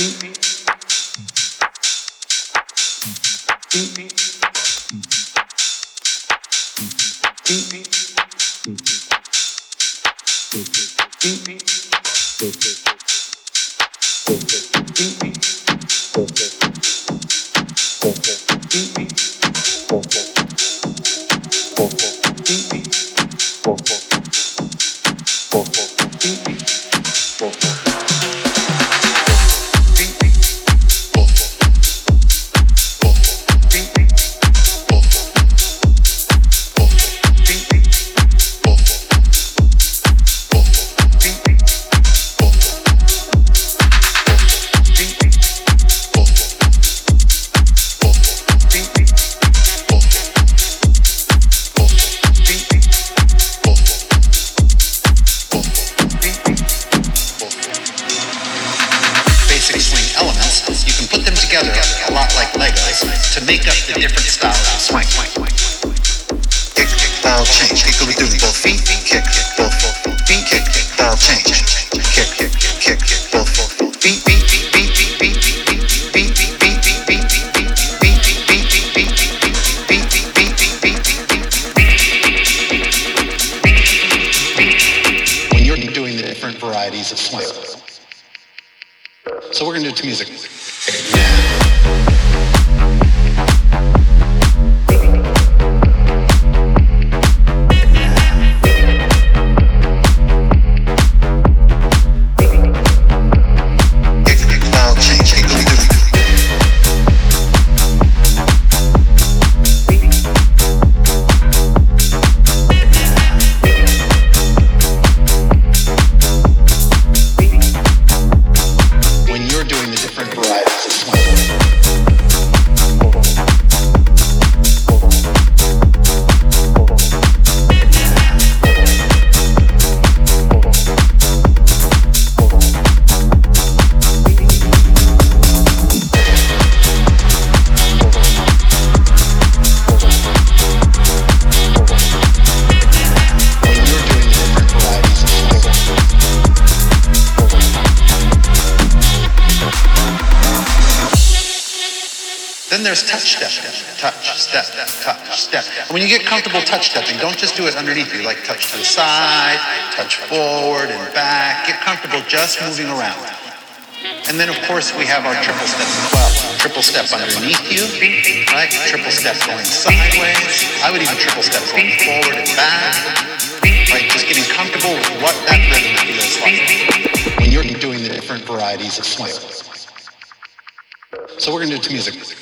In the mix. When you get comfortable touch stepping, don't just do it underneath you, like touch to the side, touch forward and back. Get comfortable just moving around. And then, of course, we have our triple steps as well. Triple step underneath you, right? Triple step going sideways. I would even triple step going forward and back. Right? Just getting comfortable with what that rhythm feels like when you're doing the different varieties of swing. So we're gonna do it to music.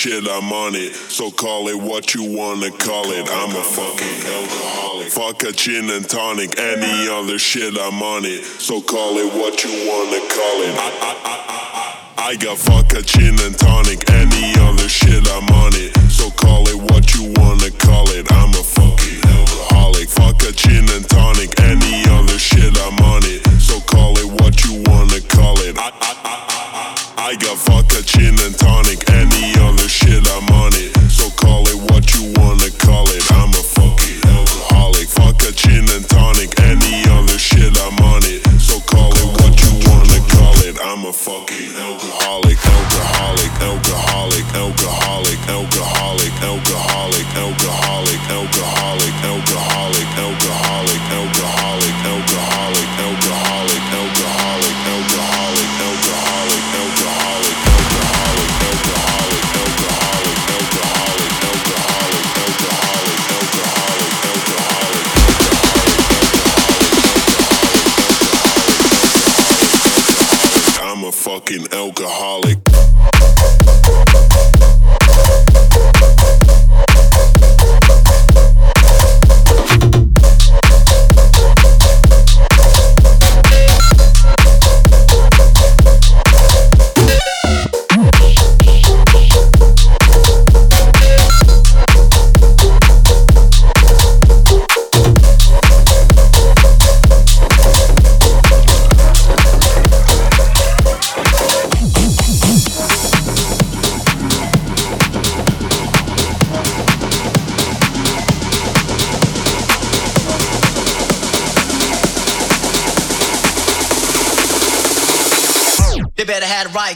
shit, I'm on it. So call it what you wanna call it. I'm a fucking alcoholic. Fuck a gin and tonic, any other shit, I'm on it. So call it what you wanna call it. I, I, I, I, I got fuck a gin and tonic, any other shit, I'm on it. So call it what you wanna call it. I'm a fucking alcoholic. Fuck a gin and tonic, any other shit, I'm on it. alcoholic, alcoholic, alcoholic, alcoholic, alcoholic, alcoholic.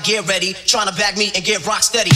get ready. Trying to bag me and get rock steady.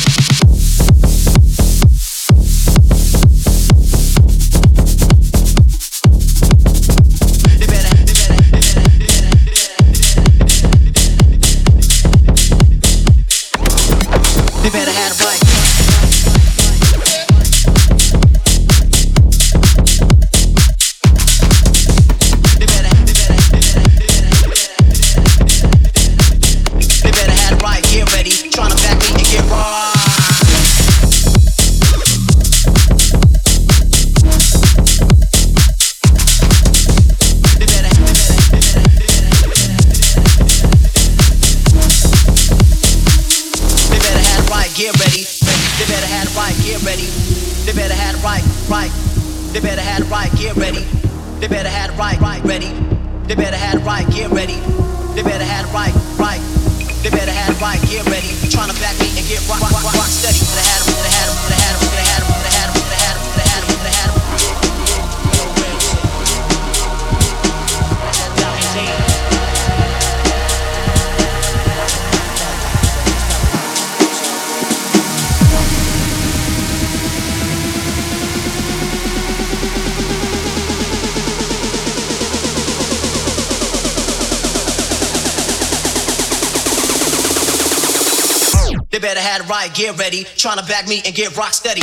They better have right, get ready. They better have right, right. They better have right, get ready. Tryna back me and get rock, rock, rock, rock steady. They had, right. They better have right, get ready. Trying to back me and get rock steady.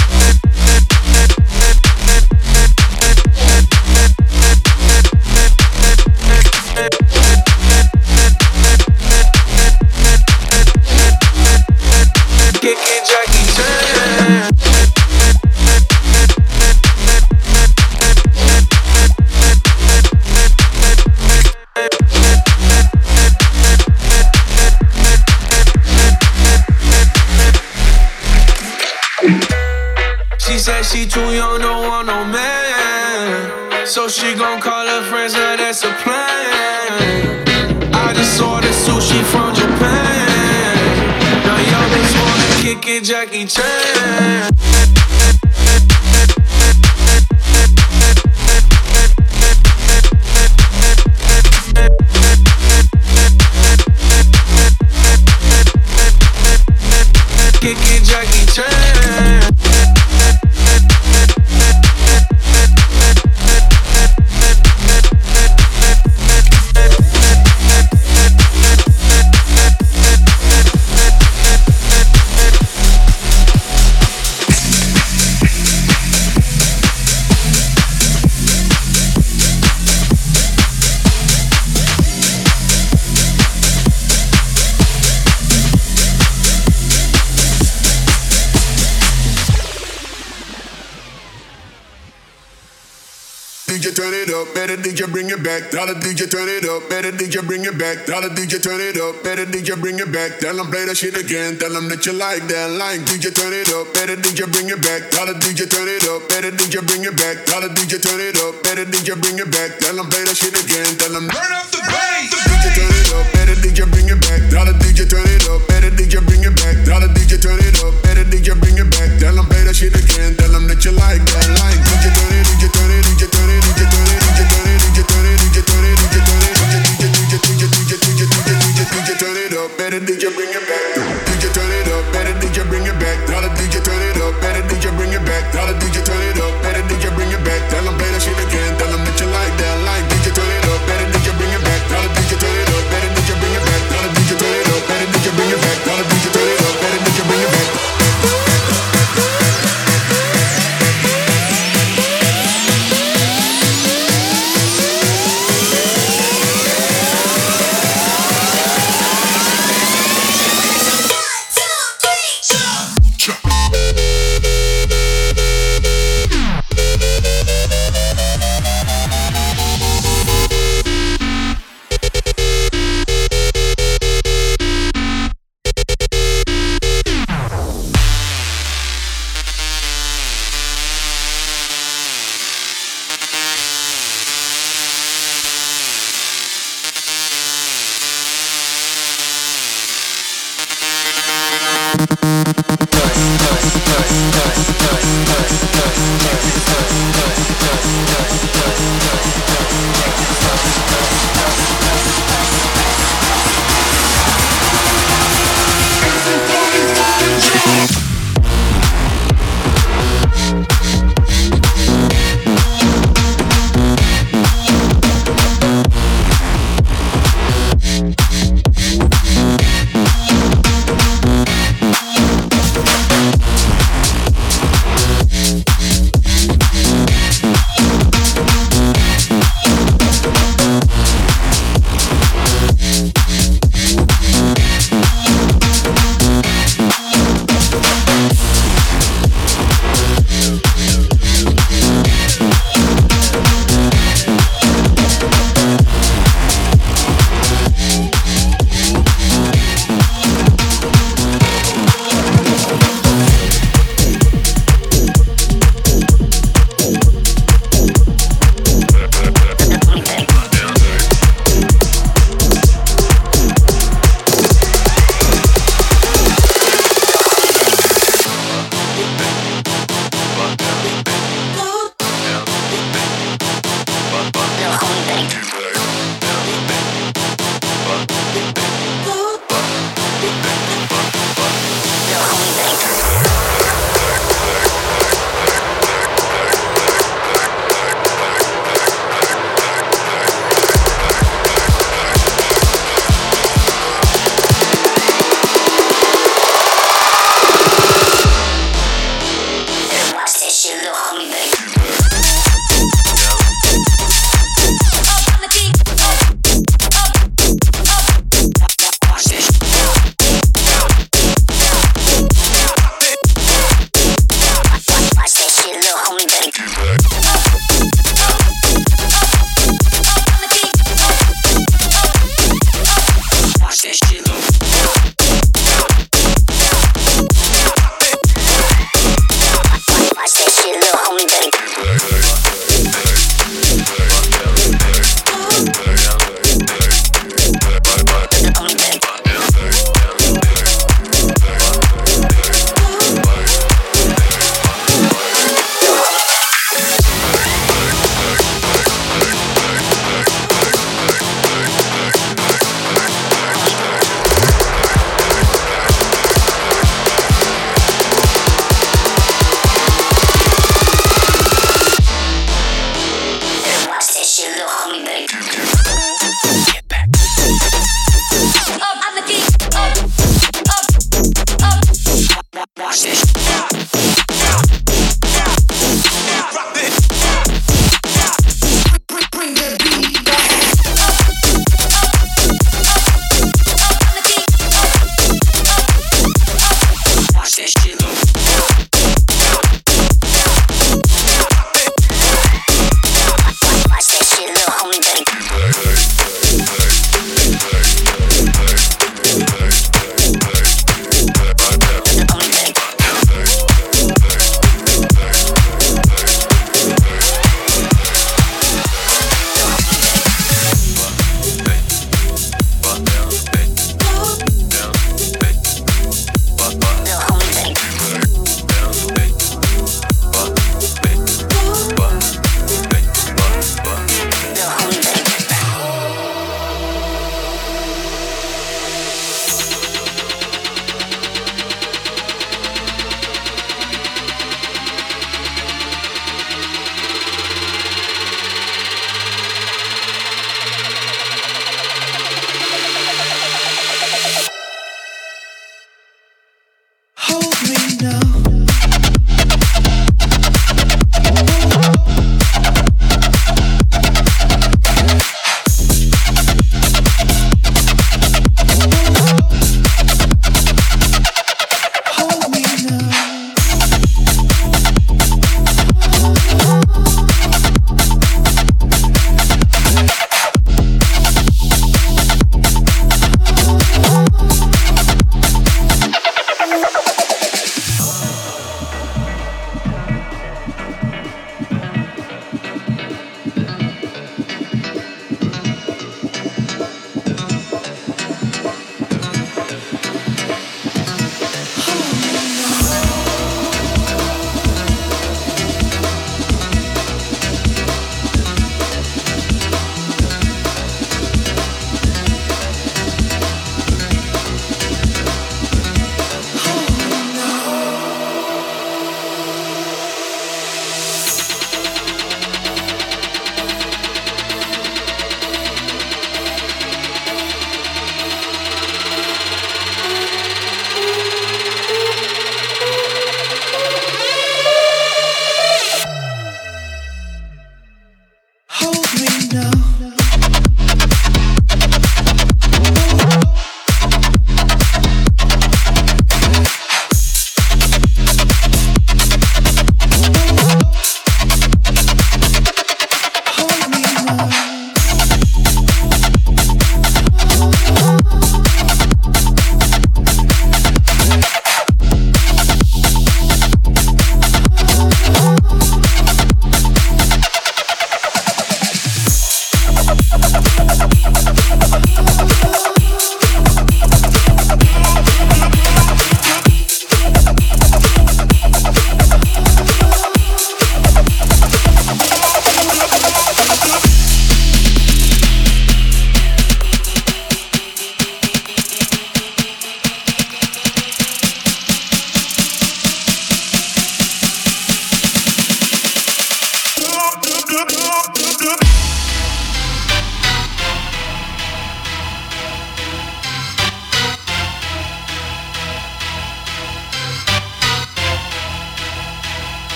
she too young, don't want no man. So she gon' call her friends, now that's a plan. I just ordered sushi from Japan. Now y'all just wanna kick it, Jackie Chan. Better DJ bring it back. Tell the DJ turn it up, better DJ bring it back. Tell the DJ turn it up, better DJ bring it back. Tell them play that shit again. Tell them that you like that line. DJ turn it up, better DJ bring it back. Tell the DJ turn it up, better DJ bring it back. Tell the DJ turn it up, better DJ bring it back. Tell them play that shit again. Tell them turn up the bass. DJ turn it up, better DJ bring it back. Tell the DJ turn it up, better DJ bring it back. Tell the DJ turn it up, better DJ bring it back. Tell them play that shit again. Tell them that you like that line. DJ turn it, DJ turn it, DJ turn it, Better back. DJ turn it up, better DJ bring it back. Tell the DJ turn it up, better DJ bring it back. Tell the DJ turn it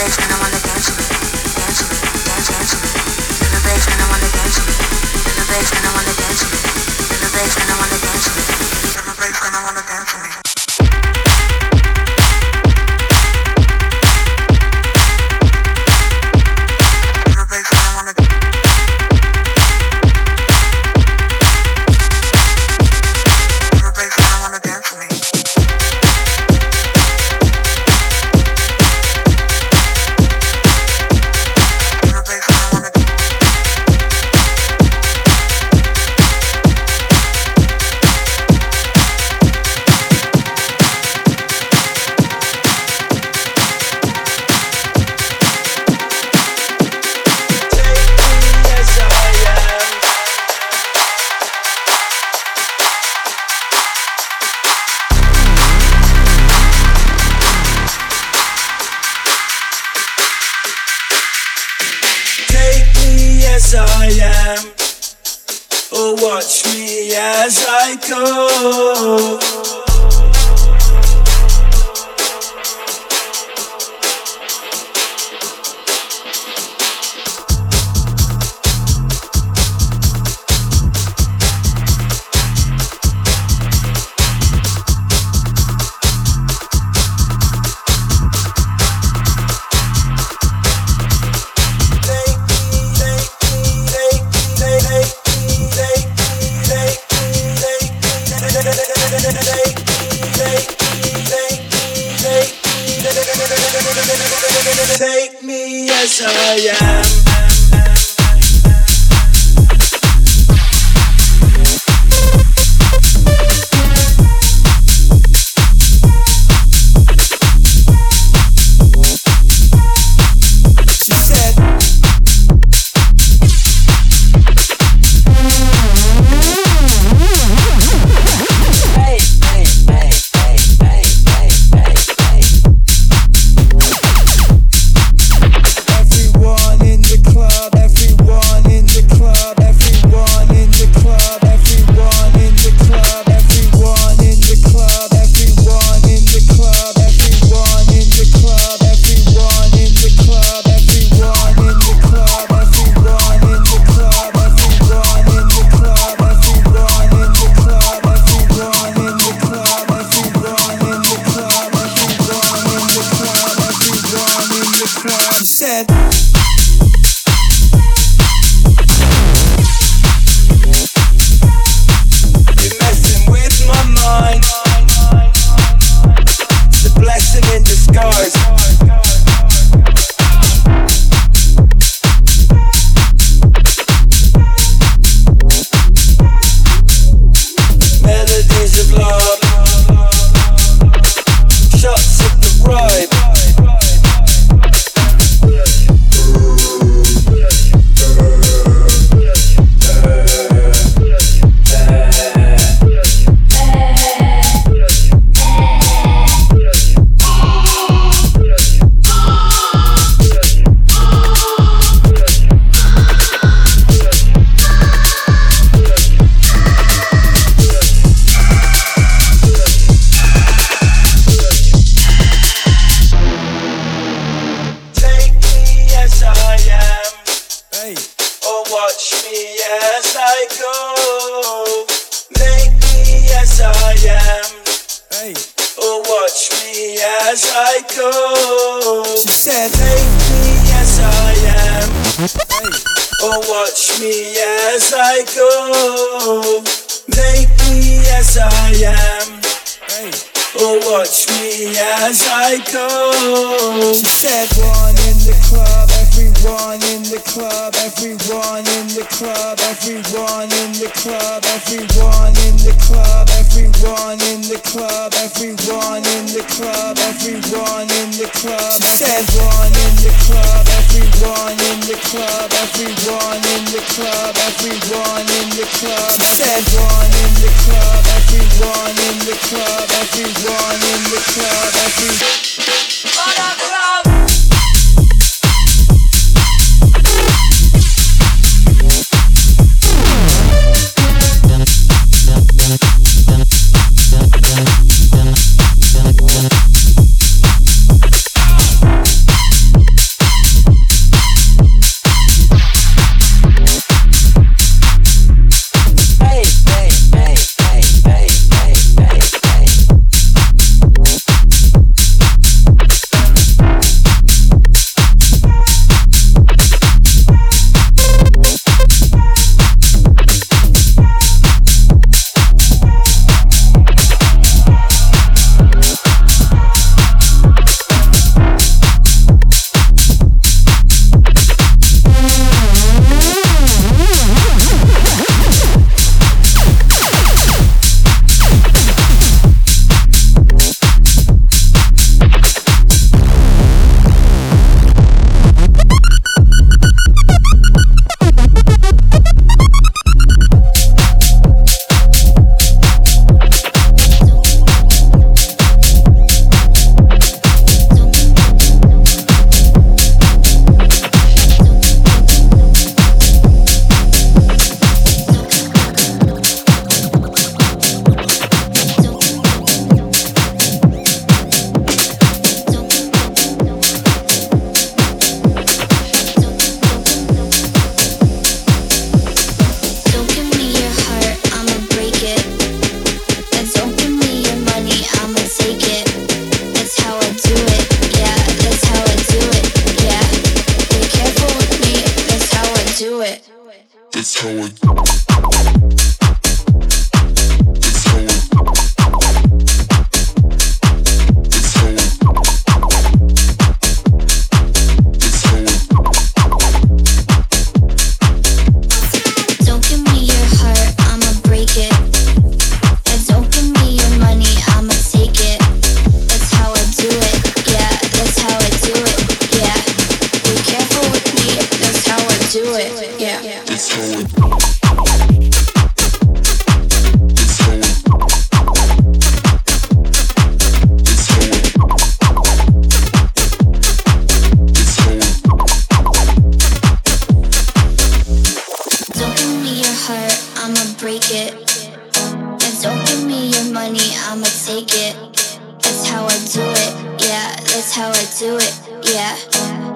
Take Make me as I am. Hey. Oh, watch me as I go. She said, Make me as I am. Hey. Oh, watch me as I go. Make me as I am. Hey. Oh, watch me as I go. She said, one in the club, everyone in the club, everyone in the club, everyone in the club, everyone in the club, everyone in the club, everyone in the club, everyone in the club. She said, one in the club, everyone in the club, everyone in the club, everyone in the club. She said, one in the club, everyone in the club, everyone in the club, everyone in the club, every.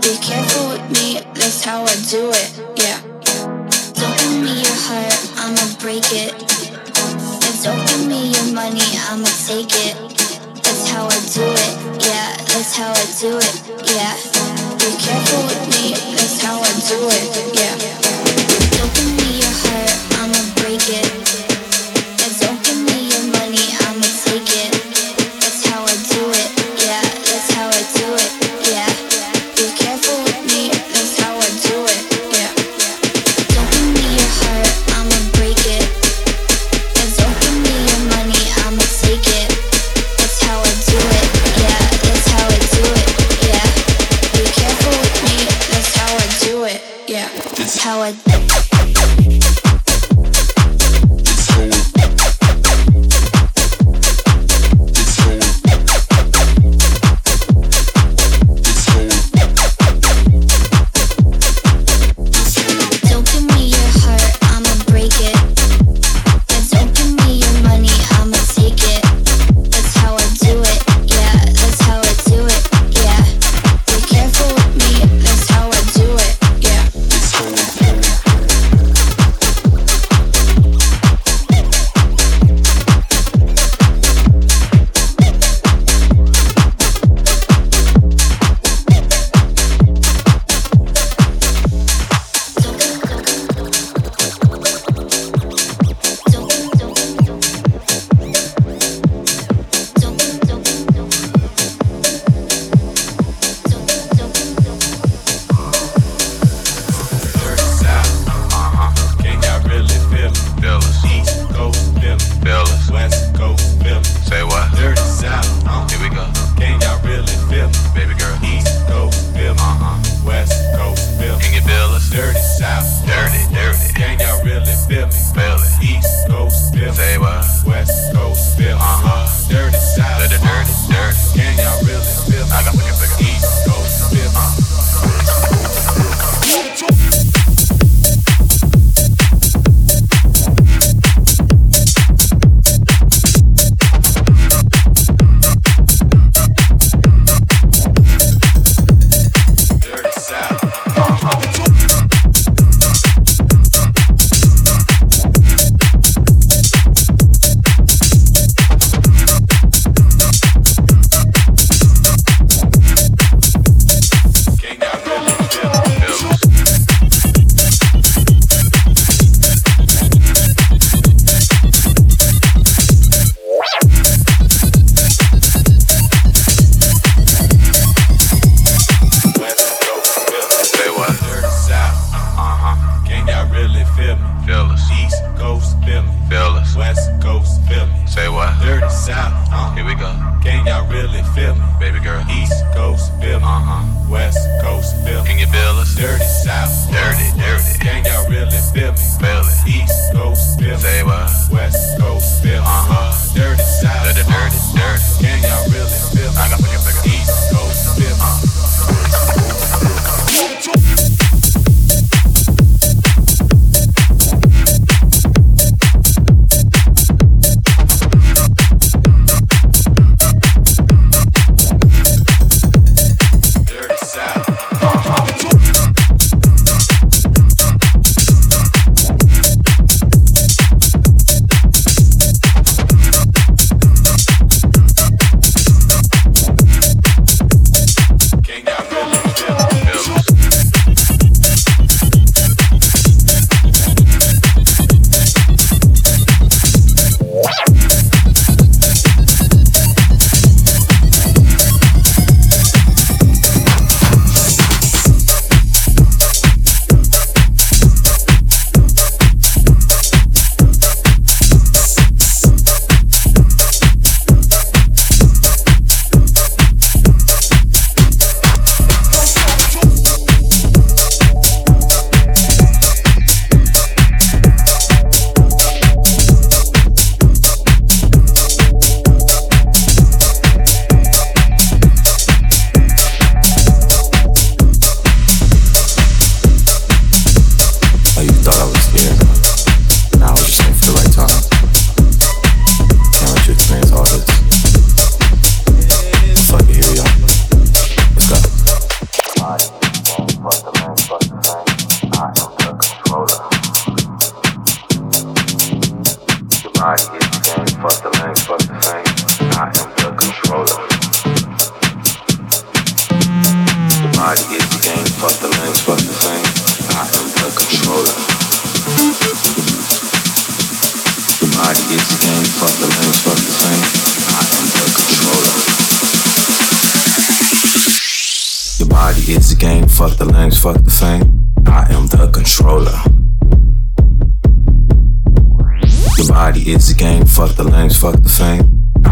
be careful with me, that's how I do it, yeah. Don't give me your heart, I'ma break it. And don't give me your money, I'ma take it. That's how I do it, yeah, that's how I do it, yeah. Be careful with me, that's how I do it, yeah. Don't give me your heart, I'ma break it.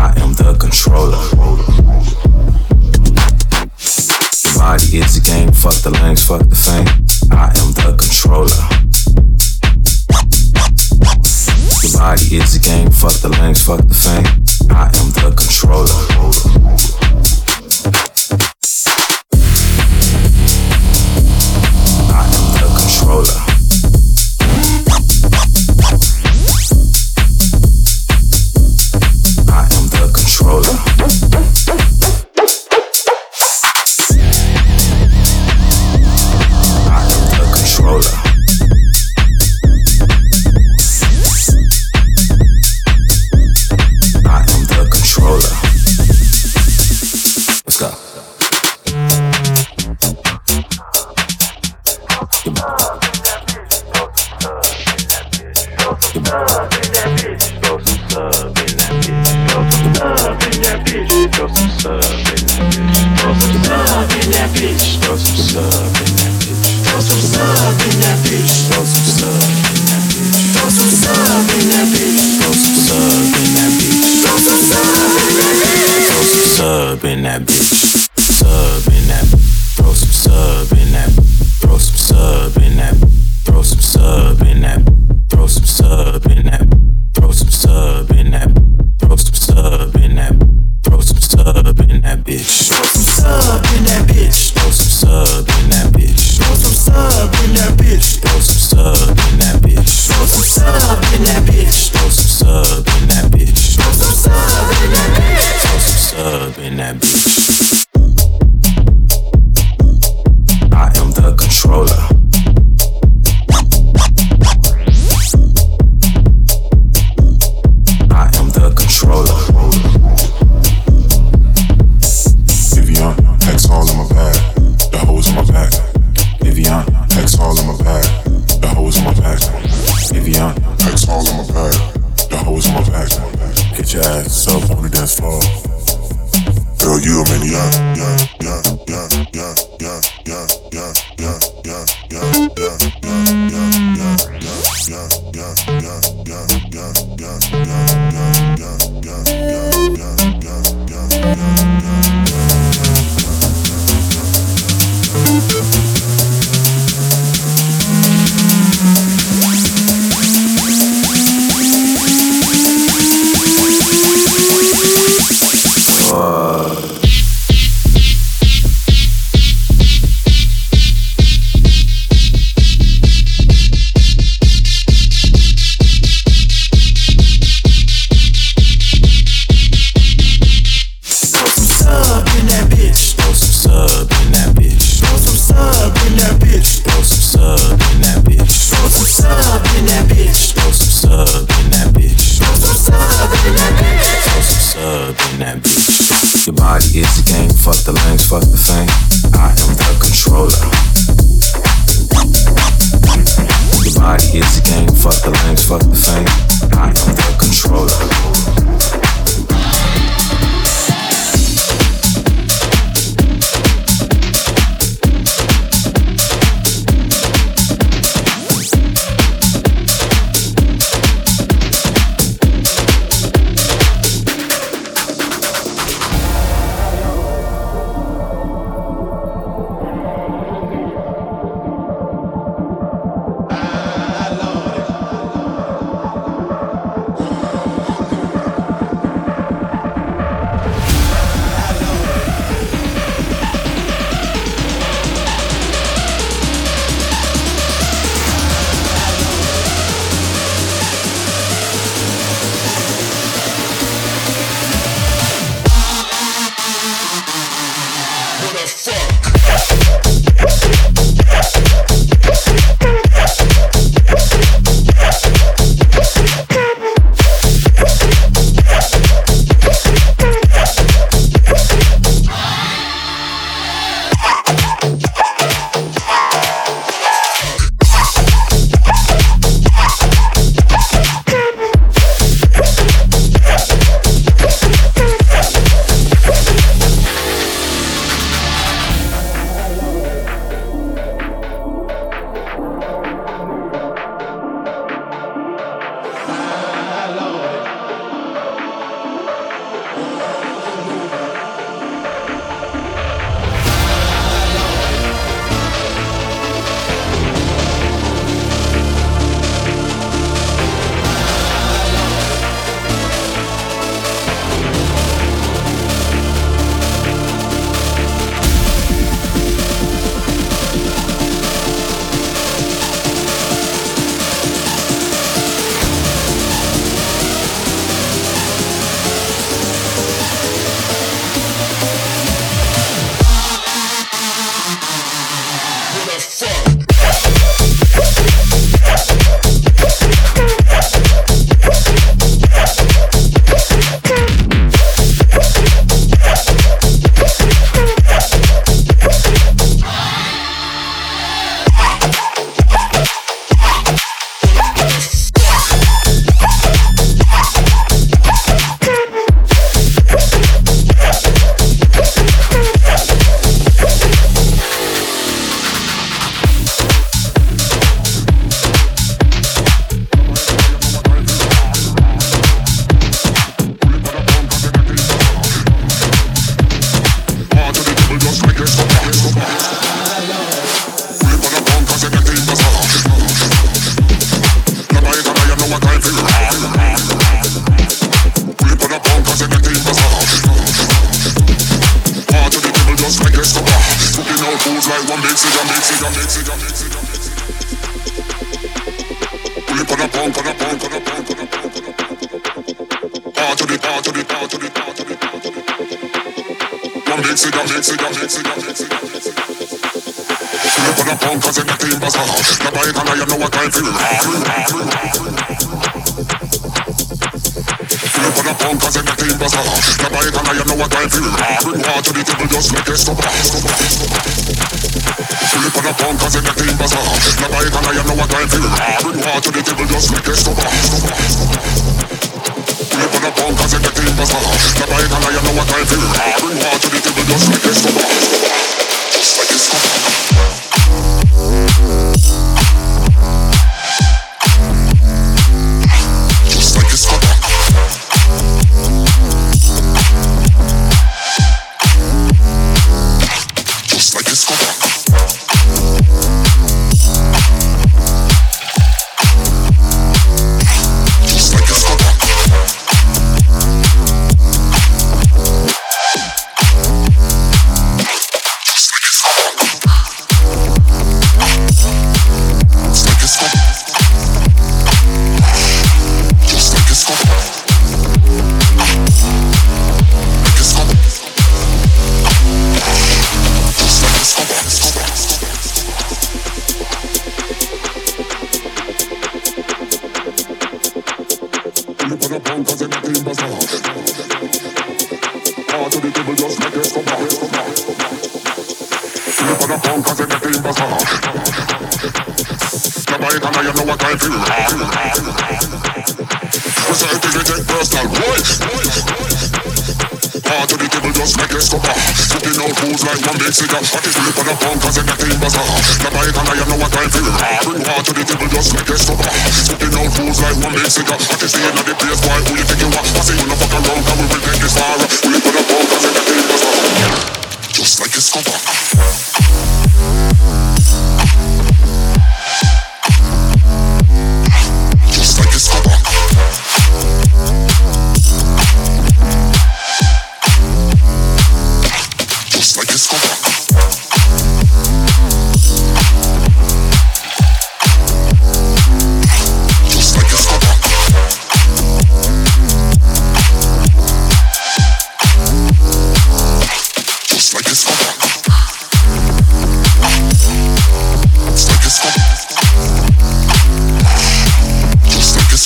I am the controller. The body is a game, fuck the lanes, fuck the fame. I am the controller. The body is a game, fuck the lanes, fuck the fame. I am the controller. I am the controller.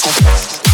Thank you.